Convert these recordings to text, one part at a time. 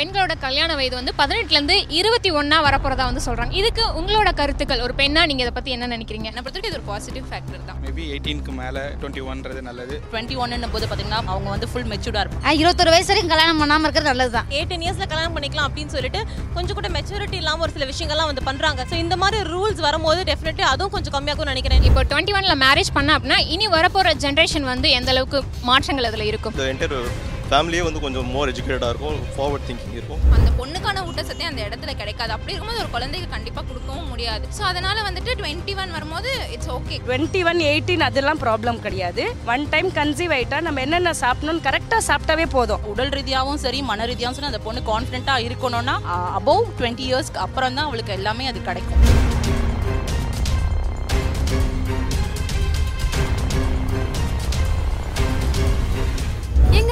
பெண்களோட கல்யாண வயது வந்து பதினெட்டுலேருந்து இருபத்தி ஒன்றா வரப்போகிறதா வந்து சொல்கிறாங்க இதுக்கு உங்களோட கருத்துக்கள் ஒரு பெண்ணா நீங்கள் இதை பற்றி என்ன நினைக்கிறீங்க? என்னை பொறுத்தவரைக்கும் இது ஒரு பாசிட்டிவ் ஃபேக்டர் தான். மேபி எயிட்டீனுக்கு மேலே டுவெண்ட்டி ஒன்றது நல்லது. டுவெண்ட்டி ஒன்னும் போது பார்த்தீங்கன்னா அவங்க வந்து ஃபுல் மெச்சூர்டாக இருப்பாங்க. ஆ, இருபத்தொரு வயசு வரைக்கும் கல்யாணம் பண்ணாமல் இருக்கிறது நல்லது தான். எயிட்டீன் இயர்ஸில் கல்யாணம் பண்ணிக்கலாம் அப்படின்னு சொல்லிட்டு கொஞ்சம் கூட மெச்சூரிட்டி இல்லாமல் ஒரு சில விஷயங்கள்லாம் வந்து பண்ணுறாங்க ஸோ இந்த மாதிரி ரூல்ஸ் வரும்போது டெஃபினெட்லி அதுவும் கொஞ்சம் கம்மியாகும்னு நினைக்கிறேன். இப்போ டுவெண்ட்டி ஒனில் மேரேஜ் பண்ண அப்படின்னா இனி வரப்போகிற ஜென்ரேஷன் வந்து எந்த அளவுக்கு மாற்றங்கள் அதில் இருக்கும்? ஃபேமிலியே வந்து கொஞ்சம் மோர் எஜுகேட்டடாக இருக்கும் ஃபார்வர்ட் திங்கிங் இருக்கும். அந்த பொண்ணுக்கான ஊட்டச்சத்தே அந்த இடத்துல கிடைக்காது. அப்படி இருக்கும்போது ஒரு குழந்தைக்கு கண்டிப்பாக கொடுக்கவும் முடியாது. ஸோ அதனால வந்துட்டு டுவெண்ட்டி ஒன் வரும்போது it's okay twenty one eighteen அதெல்லாம் ப்ராப்ளம் கிடையாது. ஒன் டைம் கன்சீவ் ஆயிட்டா நம்ம என்னென்ன சாப்பிடணும்னு கரெக்டாக சாப்பிட்டாவே போதும். உடல் ரீதியாகவும் சரி மன ரீதியாகவும் சரி அந்த பொண்ணு கான்ஃபிடென்ட்டாக இருக்கணும்னா அபவ் டுவெண்ட்டி இயர்ஸ்க்கு அப்புறம் தான் அவளுக்கு எல்லாமே அது கிடைக்கும்.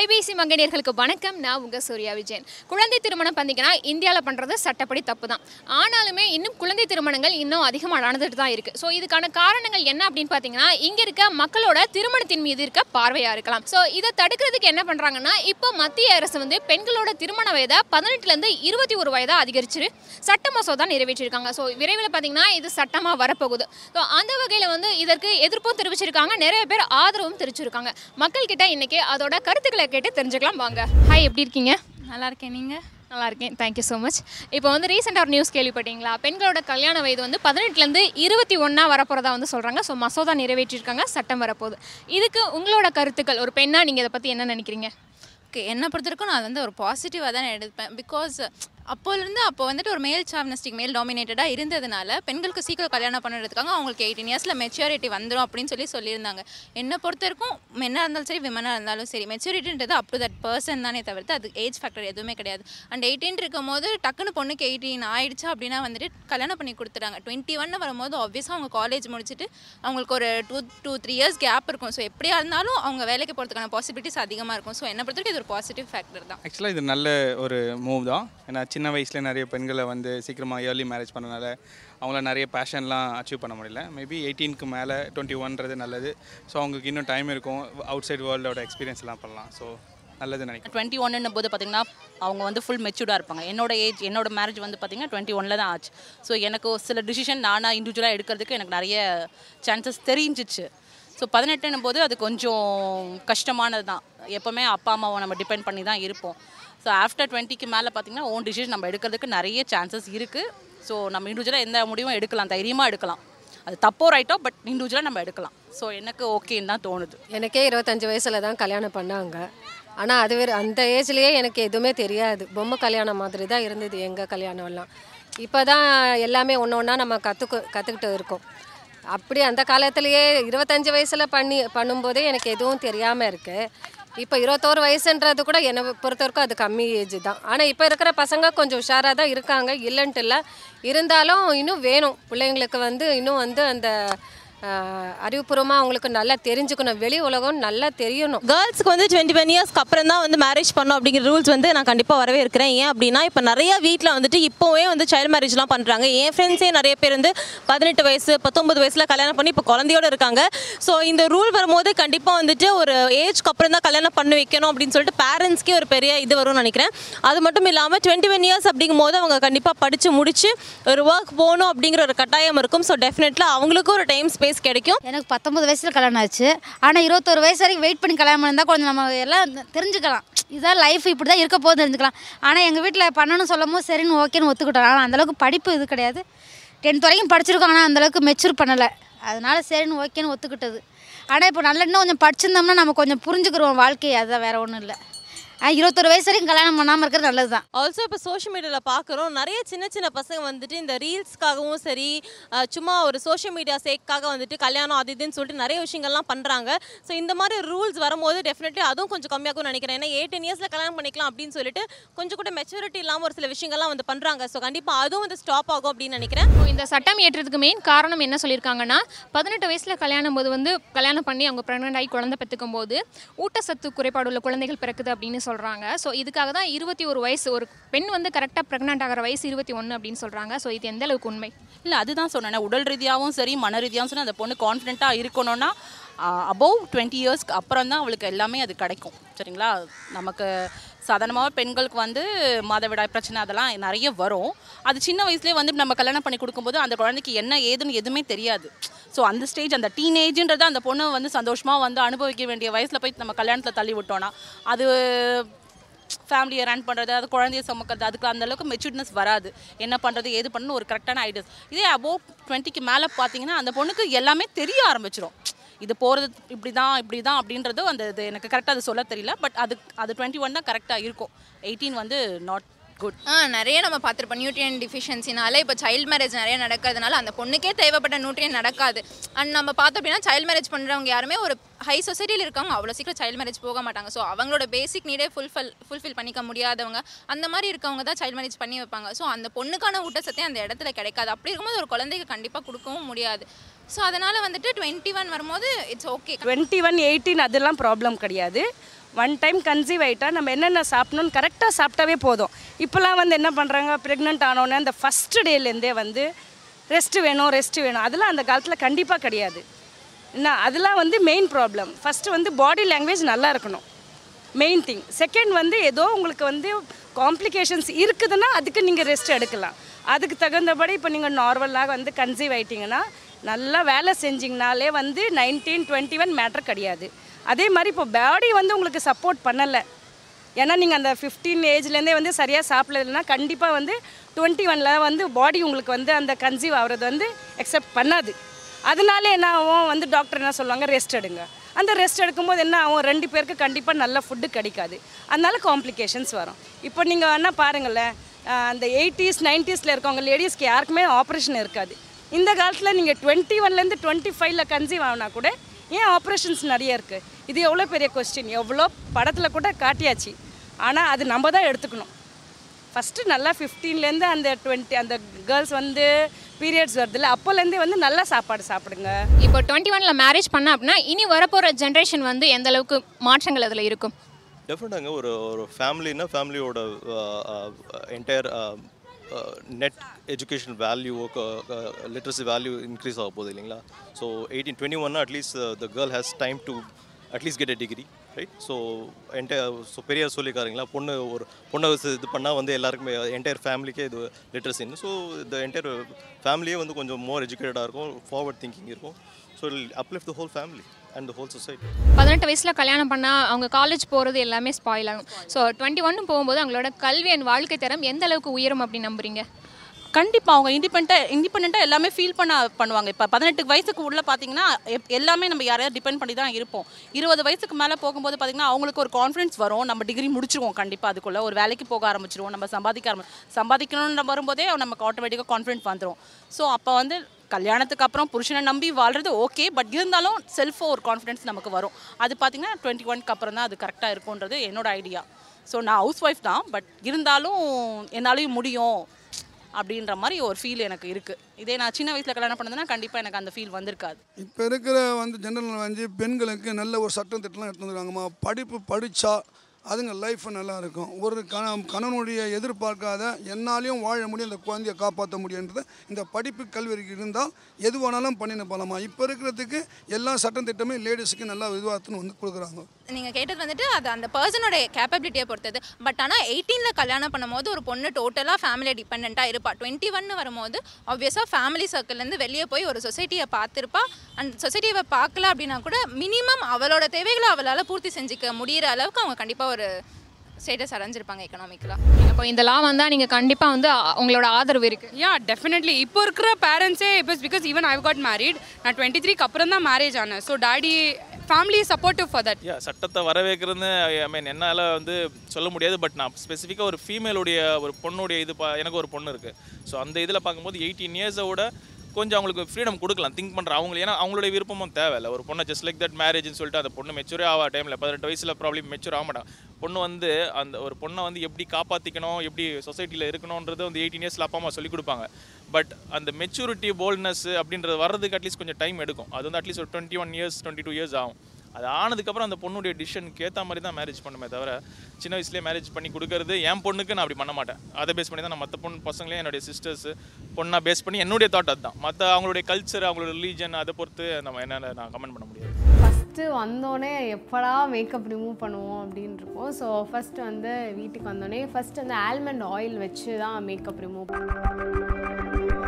IBC மங்கனியர்களுக்கு வணக்கம். நான் உங்கள் சூர்யா விஜயன். குழந்தை திருமணம் பார்த்தீங்கன்னா இந்தியாவில் பண்ணுறது சட்டப்படி தப்பு தான் ஆனாலுமே இன்னும் குழந்தை திருமணங்கள் இன்னும் அதிகமாக நடந்துட்டு தான் இருக்குது ஸோ இதுக்கான காரணங்கள் என்ன அப்படின்னு பார்த்தீங்கன்னா இங்கே இருக்க மக்களோட திருமணத்தின் மீது இருக்க பார்வையாக இருக்கலாம். ஸோ இதை தடுக்கிறதுக்கு என்ன பண்ணுறாங்கன்னா இப்போ மத்திய அரசு வந்து பெண்களோட திருமண வயதை பதினெட்டுலேருந்து இருபத்தி ஒரு வயதாக அதிகரிச்சு சட்ட மசோதா நிறைவேற்றிருக்காங்க. ஸோ விரைவில் பார்த்தீங்கன்னா இது சட்டமாக வரப்போகுது. ஸோ அந்த வகையில் வந்து இதற்கு எதிர்ப்பும் தெரிவிச்சிருக்காங்க. நிறைய பேர் ஆதரவும் தெரிவிச்சிருக்காங்க. மக்கள்கிட்ட இன்னைக்கு அதோட கருத்துக்களை கேட்டு தெரிஞ்சுக்கலாம் வாங்க. ஹாய் எப்படி இருக்கீங்க? நல்லா இருக்கேன். நீங்கள் நல்லா இருக்கேன். தேங்க்யூ ஸோ மச் இப்போ வந்து ரீசெண்டாக ஒரு நியூஸ் கேள்விப்பட்டீங்களா? பெண்களோட கல்யாண வயது வந்து பதினெட்டுலேருந்து இருபத்தி ஒன்றா வரப்போகிறதா வந்து சொல்கிறாங்க ஸோ மசோதா நிறைவேற்றிருக்காங்க. சட்டம் வரப்போகுது. இதுக்கு உங்களோட கருத்துக்கள் ஒரு பெண்ணா நீங்கள் இதை பற்றி என்ன நினைக்கிறீங்க? ஓகே. என்னை பொறுத்த வரைக்கும் நான் வந்து ஒரு பாசிட்டிவாக தான் எடுப்பேன். பிகாஸ் அப்போலேருந்து அப்போ வந்துட்டு ஒரு மேல் சாவனஸ்டிக் மேல் டாமினேட்டடாக இருந்ததுனால பெண்களுக்கு சீக்கிரம் கல்யாணம் பண்ணுறதுக்காக அவங்களுக்கு எயிட்டீன் இயர்ஸில் மெச்சூரிட்டி வந்துடும் அப்படின்னு சொல்லி சொல்லியிருந்தாங்க. என்னை பொறுத்த வரைக்கும் மென்னாக இருந்தாலும் சரி விமனாக இருந்தாலும் சரி மெச்சூரிட்டின்றது அப் டு தட் பர்சன் தானே தவிர்த்து அது ஏஜ் ஃபேக்டர் எதுவுமே கிடையாது. அண்ட் எயிட்டீன் இருக்கும் போது டக்குன்னு பொண்ணுக்கு எயிட்டீன் ஆயிடுச்சு அப்படின்னா வந்துட்டு கல்யாணம் பண்ணி கொடுத்துறாங்க டுவெண்ட்டி ஒன் வரும்போது ஆப்வியஸாக அவங்க காலேஜ் முடிச்சுட்டு அவங்களுக்கு ஒரு two two three years gap இருக்கும். ஸோ எப்படியா இருந்தாலும் அவங்க வேலைக்கு போகிறதுக்கான பாசிபிலிட்டிஸ் அதிகமாக இருக்கும். ஸோ என்னை பொறுத்த வரைக்கும் இது ஒரு பாசிட்டிவ் ஃபேக்டர் தான். ஆக்சுவலாக இது நல்ல ஒரு மூவ் தான். ஏன்னா சின்ன வயசில் நிறைய பெண்களை வந்து சீக்கிரமாக ஏர்லி மேரேஜ் பண்ணனால அவங்கள நிறைய பேஷன்லாம் அச்சீவ் பண்ண முடியல. மேபி எயிட்டீனுக்கு மேலே டுவெண்ட்டி ஒன்றது நல்லது. ஸோ அவங்களுக்கு இன்னும் டைம் இருக்கும். அவுட் சைட் வேர்ல்டோட எக்ஸ்பீரியன்ஸ்லாம் பண்ணலாம். ஸோ நல்லது நினைக்கிறேன். டுவெண்ட்டி ஒன்னும் போது பார்த்தீங்கன்னா அவங்க வந்து ஃபுல் மெச்சூர்டாக இருப்பாங்க. என்னோட ஏஜ் என்னோட மேரேஜ் வந்து பார்த்தீங்கன்னா டுவெண்ட்டி ஒனில் தான் ஆச்சு. ஸோ எனக்கு ஒரு சில டிசிஷன் நானாக இண்டிவிஜுவலாக எடுக்கிறதுக்கு எனக்கு நிறைய சான்சஸ் தெரிஞ்சிச்சு. ஸோ பதினெட்டுன்னும் போது அது கொஞ்சம் கஷ்டமானது தான் எப்போவுமே அப்பா அம்மாவை நம்ம டிபெண்ட் பண்ணி தான் இருப்போம். ஸோ ஆஃப்டர் டுவெண்ட்டிக்கு மேலே பார்த்தீங்கன்னா ஓன் டிசிஷன் நம்ம எடுக்கிறதுக்கு நிறைய சான்சஸ் இருக்குது ஸோ நம்ம இண்டிவிஜுவலாக எந்த முடிவும் எடுக்கலாம் தைரியமாக எடுக்கலாம். அது தப்போ ரைட்டோ பட் இண்டிவிஜுவலாக நம்ம எடுக்கலாம். ஸோ எனக்கு ஓகேன்னு தான் தோணுது. எனக்கே இருபத்தஞ்சி வயசில் தான் கல்யாணம் பண்ணாங்க. ஆனால் அது வேறு அந்த ஏஜ்லேயே எனக்கு எதுவுமே தெரியாது. பொம்மை கல்யாணம் மாதிரி தான் இருந்தது எங்கள் கல்யாணம்லாம். இப்போ தான் எல்லாமே ஒன்று ஒன்றா நம்ம கற்றுக்கு கற்றுக்கிட்டு இருக்கோம். அப்படி அந்த காலத்துலேயே இருபத்தஞ்சி வயசில் பண்ணி பண்ணும்போதே எனக்கு எதுவும் தெரியாமல் இருக்குது இப்போ இருபத்தோரு வயசுன்றது கூட என்னை பொறுத்த வரைக்கும் அது கம்மி ஏஜ் தான். ஆனால் இப்போ இருக்கிற பசங்க கொஞ்சம் உஷாராக தான் இருக்காங்க. இல்லைன்ட்டு இல்லை. இருந்தாலும் இன்னும் வேணும். பிள்ளைங்களுக்கு வந்து இன்னும் வந்து அந்த அறிவுபூர்வமாக அவங்களுக்கு நல்லா தெரிஞ்சுக்கணும். வெளி உலகம் நல்லா தெரியணும். கேர்ள்ஸ்க்கு வந்து டுவெண்ட்டி ஒன் இயர்ஸ்க்கு அப்புறம் தான் வந்து மேரேஜ் பண்ணணும் அப்படிங்கிற ரூல்ஸ் வந்து நான் கண்டிப்பாக வரவே இருக்கிறேன் ஏன் அப்படின்னா இப்போ நிறைய வீட்டில் வந்துட்டு இப்போவே வந்து சைல்ட் மேரேஜ்லாம் பண்ணுறாங்க என் ஃப்ரெண்ட்ஸே நிறைய பேர் வந்து பதினெட்டு வயசு பத்தொம்பது வயசில் கல்யாணம் பண்ணி இப்போ குழந்தையோட இருக்காங்க. ஸோ இந்த ரூல் வரும்போது கண்டிப்பாக வந்துட்டு ஒரு ஏஜ்க்கு அப்புறம் தான் கல்யாணம் பண்ணி வைக்கணும் அப்படின்னு சொல்லிட்டு பேரண்ட்ஸ்க்கே ஒரு பெரிய இது வரும்னு நினைக்கிறேன். அது மட்டும் இல்லாமல் டுவெண்ட்டி ஒன் இயர்ஸ் அப்படிங்கும் போது அவங்க கண்டிப்பாக படித்து முடித்து ஒரு ஒர்க் போகணும் அப்படிங்கிற ஒரு கட்டாயம் இருக்கும். ஸோ டெஃபினெட்லாக அவங்களுக்கும் ஒரு டைம் ஸ்பேஸ் கிடைக்கும். எனக்கு பத்தொம்பது வயசில் கல்யாணம் ஆச்சு. ஆனால் இருபத்தொரு வயசு வரைக்கும் வெயிட் பண்ணி கல்யாணம் இருந்தால் கொஞ்சம் நம்ம எல்லாம் தெரிஞ்சுக்கலாம். இதுதான் லைஃப் இப்படி தான் இருக்க போது தெரிஞ்சுக்கலாம். ஆனால் எங்கள் வீட்டில் பண்ணணும்னு சொல்லும் போது சரின்னு ஓகேன்னு ஒத்துக்கிட்டோம். ஆனால் அந்தளவுக்கு படிப்பு இது கிடையாது. டென்த் வரைக்கும் படிச்சிருக்கோம் ஆனால் அந்தளவுக்கு மெச்சூர் பண்ணலை. அதனால் சரின்னு ஓகேன்னு ஒத்துக்கிட்டது. ஆனால் இப்போ நல்ல இன்னும் கொஞ்சம் படிச்சிருந்தோம்னா நம்ம கொஞ்சம் புரிஞ்சுக்கிறோம் வாழ்க்கையை. அதுதான் வேறு ஒன்றும் இல்லை. இருபத்தொரு வயசு வரைக்கும் கல்யாணம் பண்ணாமல் இருக்கிறது நல்லது தான் ஆல்சோ இப்போ சோஷியல் மீடியாவில் பார்க்குறோம் நிறைய சின்ன சின்ன பசங்க வந்துட்டு இந்த ரீல்ஸ்க்காகவும் சரி சும்மா ஒரு சோஷியல் மீடியா சேக்காக வந்துட்டு கல்யாணம் அது இதுன்னு சொல்லிட்டு நிறைய விஷயங்கள்லாம் பண்ணுறாங்க ஸோ இந்த மாதிரி ரூல்ஸ் வரும்போது டெஃபினெட்லி அதுவும் கொஞ்சம் கம்மியாகும்னு நினைக்கிறேன். ஏன்னா எயிட்டீன் இயர்ஸில் கல்யாணம் பண்ணிக்கலாம் அப்படின்னு சொல்லிட்டு கொஞ்சம் கூட மெச்சூரிட்டி இல்லாமல் ஒரு சில விஷயங்கள்லாம் வந்து பண்ணுறாங்க ஸோ கண்டிப்பாக அதுவும் வந்து ஸ்டாப் ஆகும் அப்படின்னு நினைக்கிறேன். இந்த சட்டம் ஏற்றதுக்கு மெயின் காரணம் என்ன சொல்லியிருக்காங்கன்னா பதினெட்டு வயசில் கல்யாணம் போது வந்து கல்யாணம் பண்ணி அவங்க ப்ரெக்னென்ட் ஆகி குழந்தை பெற்றுக்கும் போது ஊட்டச்சத்து குறைபாடு உள்ள குழந்தைகள் பிறக்குது அப்படின்னு சொல்கிறாங்க ஸோ இதுக்காக தான் இருபத்தி ஒரு வயசு ஒரு பெண் வந்து கரெக்டாக ப்ரெக்னென்ட் ஆகிற வயசு இருபத்தி ஒன்று அப்படின்னு சொல்கிறாங்க ஸோ இது எந்த அளவுக்கு உண்மை? இல்லை அதுதான் சொன்னேன் உடல் ரீதியாகவும் சரி மன ரீதியாகவும் சரி அந்த பொண்ணு கான்ஃபிடென்ட்டாக இருக்கணும்னா அபோவ் டுவெண்ட்டி இயர்ஸ்க்கு அப்புறம் தான் அவளுக்கு எல்லாமே அது கிடைக்கும். சரிங்களா? நமக்கு சாதாரணமாக பெண்களுக்கு வந்து மாதவிடாய் பிரச்சனை அதெல்லாம் நிறைய வரும். அது சின்ன வயசுலேயே வந்து நம்ம கல்யாணம் பண்ணி கொடுக்கும்போது அந்த குழந்தைக்கு என்ன ஏதுன்னு எதுவுமே தெரியாது. ஸோ அந்த ஸ்டேஜ் அந்த டீனேஜ்ன்றதை அந்த பொண்ணு வந்து சந்தோஷமாக வந்து அனுபவிக்க வேண்டிய வயசில் போய் நம்ம கல்யாணத்தில் தள்ளி விட்டோன்னா அது ஃபேமிலியை ரன் பண்ணுறது அது குழந்தைய சுமக்கிறது அதுக்கு அந்த அளவுக்கு மெச்சூர்னஸ் வராது. என்ன பண்ணுறது ஏது பண்ணணும் ஒரு கரெக்டான ஐடியாஸ் இதே அபோவ் டுவெண்ட்டிக்கு மேலே பார்த்தீங்கன்னா அந்த பொண்ணுக்கு எல்லாமே தெரிய ஆரம்பிச்சிடும் இது போகிறது இப்படி தான் இப்படி தான் அப்படின்றது அந்த இது எனக்கு கரெக்டாக அது சொல்ல தெரியல. பட் அது அது டுவெண்ட்டி ஒன் தான் கரெக்டாக இருக்கும். எயிட்டீன் வந்து நாட் குட் ஆ நிறைய நம்ம பார்த்துருப்போம். நியூட்ரியன் டிஃபிஷியன்சினால இப்போ சைல்ட் மேரேஜ் நிறைய நடக்கிறதுனால அந்த பொண்ணுக்கே தேவைப்பட்ட நியூட்ரியன் நடக்காது. அண்ட் நம்ம பார்த்தோம் அப்படின்னா சைல்ட் மேரேஜ் பண்ணுறவங்க யாருமே ஒரு ஹை சொசைட்டியில் இருக்கவங்க அவ்வளோ சீக்கிரம் சைல்ட் மேரேஜ் போக மாட்டாங்க. ஸோ அவங்களோட பேசிக் நீடே ஃபுல்ஃபில் ஃபுல்ஃபில் பண்ணிக்க முடியாதவங்க அந்த மாதிரி இருக்கவங்க தான் சைல்ட் மேரேஜ் பண்ணி வைப்பாங்க. ஸோ அந்த பொண்ணுக்கான ஊட்டச்சத்தே அந்த இடத்துல கிடைக்காது. அப்படி இருக்கும்போது ஒரு குழந்தைக்கு கண்டிப்பாக கொடுக்கவும் முடியாது. ஸோ அதனால் வந்துட்டு டுவெண்ட்டி ஒன் வரும்போது it's okay twenty one eighteen அதெல்லாம் ப்ராப்ளம் கிடையாது. ஒன் டைம் கன்சீவ் ஆகிட்டா நம்ம என்னென்ன சாப்பிட்ணுன்னு கரெக்டாக சாப்பிட்டாவே போதும். இப்போலாம் வந்து என்ன பண்ணுறாங்க ப்ரெக்னென்ட் ஆனோடனே அந்த ஃபஸ்ட்டு டேலேருந்தே வந்து ரெஸ்ட்டு வேணும் ரெஸ்ட்டு வேணும். அதெல்லாம் அந்த காலத்தில் கண்டிப்பாக கிடையாது. என்ன? அதெல்லாம் வந்து மெயின் ப்ராப்ளம் ஃபஸ்ட்டு வந்து பாடி லாங்குவேஜ் நல்லா இருக்கணும். மெயின் திங் செகண்ட் வந்து ஏதோ உங்களுக்கு வந்து காம்ப்ளிகேஷன்ஸ் இருக்குதுன்னா அதுக்கு நீங்கள் ரெஸ்ட் எடுக்கலாம். அதுக்கு தகுந்தபடி இப்போ நீங்கள் நார்மலாக வந்து கன்சீவ் ஆகிட்டிங்கன்னா நல்லா வேலை செஞ்சிங்கனாலே வந்து நைன்டீன் டுவெண்ட்டி ஒன் மேட்ரு கிடையாது. அதே மாதிரி இப்போ பாடி வந்து உங்களுக்கு சப்போர்ட் பண்ணலை. ஏன்னா நீங்கள் அந்த ஃபிஃப்டீன் ஏஜ்லேருந்தே வந்து சரியாக சாப்பிடலைன்னா கண்டிப்பாக வந்து டுவெண்ட்டி ஒனில் வந்து பாடி உங்களுக்கு வந்து அந்த கன்சீவ் ஆகிறது வந்து அக்செப்ட் பண்ணாது. அதனால என்ன ஆகும்? வந்து டாக்டர் என்ன சொல்லுவாங்க? ரெஸ்ட் எடுங்க. அந்த ரெஸ்ட் எடுக்கும்போது என்ன ஆகும்? ரெண்டு பேருக்கு கண்டிப்பாக நல்ல ஃபுட்டு கிடைக்காது. அதனால காம்ப்ளிகேஷன்ஸ் வரும். இப்போ நீங்கள் என்ன பாருங்களேன். அந்த எயிட்டிஸ் நைன்ட்டீஸில் இருக்கவங்க லேடிஸ்க்கு யாருக்குமே ஆப்ரேஷன் இருக்காது. இந்த காலத்தில் நீங்கள் டுவெண்ட்டி ஒன்லேருந்து டுவெண்ட்டி ஃபைவ்ல கன்சீவ் ஆகினா கூட ஏன் ஆப்ரேஷன்ஸ் நிறைய இருக்குது இது எவ்வளோ பெரிய கொஸ்டின் எவ்வளோ படத்தில் கூட காட்டியாச்சு. ஆனால் அது நம்ம தான் எடுத்துக்கணும். ஃபஸ்ட்டு நல்லா ஃபிஃப்டீன்லேருந்து அந்த டுவெண்ட்டி அந்த கேர்ள்ஸ் வந்து பீரியட்ஸ் வருதுல்ல அப்போலேருந்தே வந்து நல்லா சாப்பாடு சாப்பிடுங்க. இப்போ டுவெண்ட்டி ஒனில் மேரேஜ் பண்ண அப்படின்னா இனி வரப்போகிற ஜென்ரேஷன் வந்து எந்த அளவுக்கு மாற்றங்கள் அதில் இருக்கும்? டெஃபினட்டாங்க ஒரு ஒரு ஃபேமிலினா ஃபேமிலியோட entire net education value literacy value increase ஆக போகுது இல்லைங்களா? ஸோ எயிட்டீன் டுவெண்ட்டி ஒன்னா at least the girl has time to at least get a degree right so entire so Periyar சொல்லிக்காரங்களா? பொண்ணு ஒரு பொண்ணை இது பண்ணால் வந்து எல்லாருக்குமே uh, என்டையர் ஃபேமிலிக்கே இது லிட்ரஸின்னு ஸோ இந்த என்டையர் ஃபேமிலியே வந்து கொஞ்சம் மோர் எஜுகேட்டடாக இருக்கும் ஃபார்வர்ட் திங்கிங் இருக்கும். So uplift the whole family and the whole society பதினெட்டு வயசில் கல்யாணம் பண்ணால் அவங்க காலேஜ் போகிறது எல்லாமே ஸ்பாயில் ஆகும். ஸோ டுவெண்ட்டி ஒன்னு போகும்போது அவங்களோட கல்வி அண்ட் வாழ்க்கை தரம் எந்த அளவுக்கு உயரும் அப்படின்னு நம்புறீங்க? கண்டிப்பாக அவங்க இண்டிபெண்ட்டாக இண்டிபெண்ட்டாக எல்லாமே ஃபீல் பண்ண பண்ணுவாங்க. இப்போ பதினெட்டு வயசுக்கு உள்ள பார்த்தீங்கன்னா எப்- எல்லாமே நம்ம யாரையாவது டிபெண்ட் பண்ணி தான் இருப்போம். இருபது வயசுக்கு மேலே போகும்போது பார்த்தீங்கன்னா அவங்களுக்கு ஒரு கான்ஃபிடன்ஸ் வரும். நம்ம டிகிரி முடிச்சிருவோம் கண்டிப்பாக அதுக்குள்ளே. ஒரு வேலைக்கு போக ஆரம்பிச்சிருவோம். நம்ம சம்பாதிக்க ஆரம்பி சம்பாதிக்கணும்னு வரும்போதே நமக்கு ஆட்டோமேட்டிக்காக கான்ஃபிடென்ட் வந்துடும் ஸோ அப்போ வந்து கல்யாணத்துக்கு அப்புறம் புருஷனை நம்பி வாழ்றது ஓகே பட் இருந்தாலும் செல்ஃபாக ஒரு கான்ஃபிடன்ஸ் நமக்கு வரும். அது பார்த்தீங்கன்னா டுவெண்ட்டி ஒன்க்கு அப்புறம் தான் அது கரெக்டாக இருக்கும்ன்றது என்னோட ஐடியா ஸோ நான் ஹவுஸ் ஒய்ஃப் தான் பட் இருந்தாலும் என்னாலையும் முடியும் அப்படின்ற மாதிரி ஒரு ஃபீல் எனக்கு இருக்குது இதே நான் சின்ன வயசில் கல்யாணம் பண்ணதுன்னா கண்டிப்பாக எனக்கு அந்த ஃபீல் வந்திருக்காது. இப்போ இருக்கிற வந்து ஜென்ரல் வந்து பெண்களுக்கு நல்ல ஒரு சட்டம் திட்டம்லாம் எடுத்து வந்துருக்காங்கம்மா. படிப்பு படித்தா அதுங்க லைஃப் நல்லாயிருக்கும் ஒரு கண கணவனுடைய எதிர்பார்க்காத என்னாலையும் வாழ முடியும் அந்த குழந்தைய காப்பாற்ற முடியுன்றது இந்த படிப்பு கல்வி இருந்தால் எது வேணாலும் பண்ணின்னு போகலாமா இப்போ இருக்கிறதுக்கு எல்லா சட்டம் திட்டமே லேடிஸுக்கு நல்லா விவாதத்துன்னு வந்து கொடுக்குறாங்க. நீங்கள் கேட்டது வந்துட்டு அது அந்த பர்சனோட கேப்பபிலிட்டியை பொறுத்தது. பட் ஆனால் எயிட்டீனில் கல்யாணம் பண்ணும்போது ஒரு பொண்ணு டோட்டலாக ஃபேமிலி டிபெண்ட்டாக இருப்பா. டுவெண்ட்டி ஒன்னு வரும்போது ஆப்வியஸாக ஃபேமிலி சர்க்கிள்லேருந்து வெளியே போய் ஒரு சொசைட்டியை பார்த்துருப்பா. அண்ட் சொசைட்டியை பார்க்கல அப்படின்னா கூட மினிமம் அவளோட தேவைகளை அவளால் பூர்த்தி செஞ்சுக்க முடியிற அளவுக்கு அவங்க கண்டிப்பாக ஒரு ஸ்டேட்டஸ் அடைஞ்சிருப்பாங்க எக்கனாமிக்கலாக அப்போ இந்த லா வந்தால் நீங்கள் கண்டிப்பாக வந்து உங்களோட ஆதரவு இருக்குது யா டெஃபினெட்லி இப்போ இருக்கிற பேரண்ட்ஸே இப்போ because even I've got married நான் டுவெண்ட்டி த்ரீக்கு அப்புறம் தான் மேரேஜ் ஆனேன். So daddy family supportive for that ya சட்டத்தை வரவேற்கிறதுன்னு ஐ மீன் என்னால் வந்து சொல்ல முடியாது பட் நான் ஸ்பெசிஃபிக்காக ஒரு ஃபீமேலுடைய ஒரு பொண்ணுடைய இது பா எனக்கு ஒரு பொண்ணு இருக்குது ஸோ அந்த இதில் பார்க்கும்போது எயிட்டீன் இயர்ஸை விட கொஞ்சம் அவங்களுக்கு ஃப்ரீடம் கொடுக்கலாம் திங்க் பண்ணுற அவங்க ஏன்னா அவங்களுடைய விருப்பமும் தேவையில்ல. ஒரு பொண்ணை ஜஸ்ட் லைக் தட் மேரேஜ்னு சொல்லிட்டு அந்த பொண்ணு மெச்சூரே ஆக டைமில் பதினெட்டு வயசில் ப்ராப்ளம் மெச்சூர் ஆக மாட்டான். பொண்ணு வந்து அந்த ஒரு பொண்ணை வந்து எப்படி காப்பாற்றிக்கணும் எப்படி சொசைட்டியில் இருக்கணுன்றது வந்து எயிட்டீன் இயர்ஸில் அப்பா அம்மா சொல்லிக் கொடுப்பாங்க. பட் அந்த மெச்சூரிட்டி போல்ட்னஸ் அப்படின்றது வர்றதுக்கு அட்லீஸ்ட் கொஞ்சம் டைம் எடுக்கும். அது வந்து அட்லீஸ்ட் ஒரு twenty one years twenty two years ஆகும். அது ஆனதுக்கப்புறம் அந்த பொண்ணுடைய டிசிஷனுக்கு ஏற்ற மாதிரி தான் மேரேஜ் பண்ணுமே தவிர சின்ன வயசுலேயே மேரேஜ் பண்ணி கொடுக்கறது என் பொண்ணுக்கு நான் அப்படி பண்ண மாட்டேன். அதை பேஸ் பண்ணி தான் நான் மற்ற பொண்ணு பசங்களையும் என்னுடைய சிஸ்டர்ஸ் பொண்ணாக பேஸ் பண்ணி என்னுடைய தாட் அதுதான். மற்ற அவங்களுடைய கல்ச்சர் அவங்களோட ரிலீஜன் அதை பொறுத்து நம்ம என்னால் நான் கமெண்ட் பண்ண முடியாது. ஃபஸ்ட்டு வந்தோடனே எப்படா மேக்கப் ரிமூவ் பண்ணுவோம் அப்படின்னு இருக்கோம் ஸோ ஃபஸ்ட்டு வந்து வீட்டுக்கு வந்தோடனே ஃபஸ்ட்டு வந்து ஆல்மண்ட் ஆயில் வச்சு தான் மேக்கப் ரிமூவ் பண்ணுவோம்.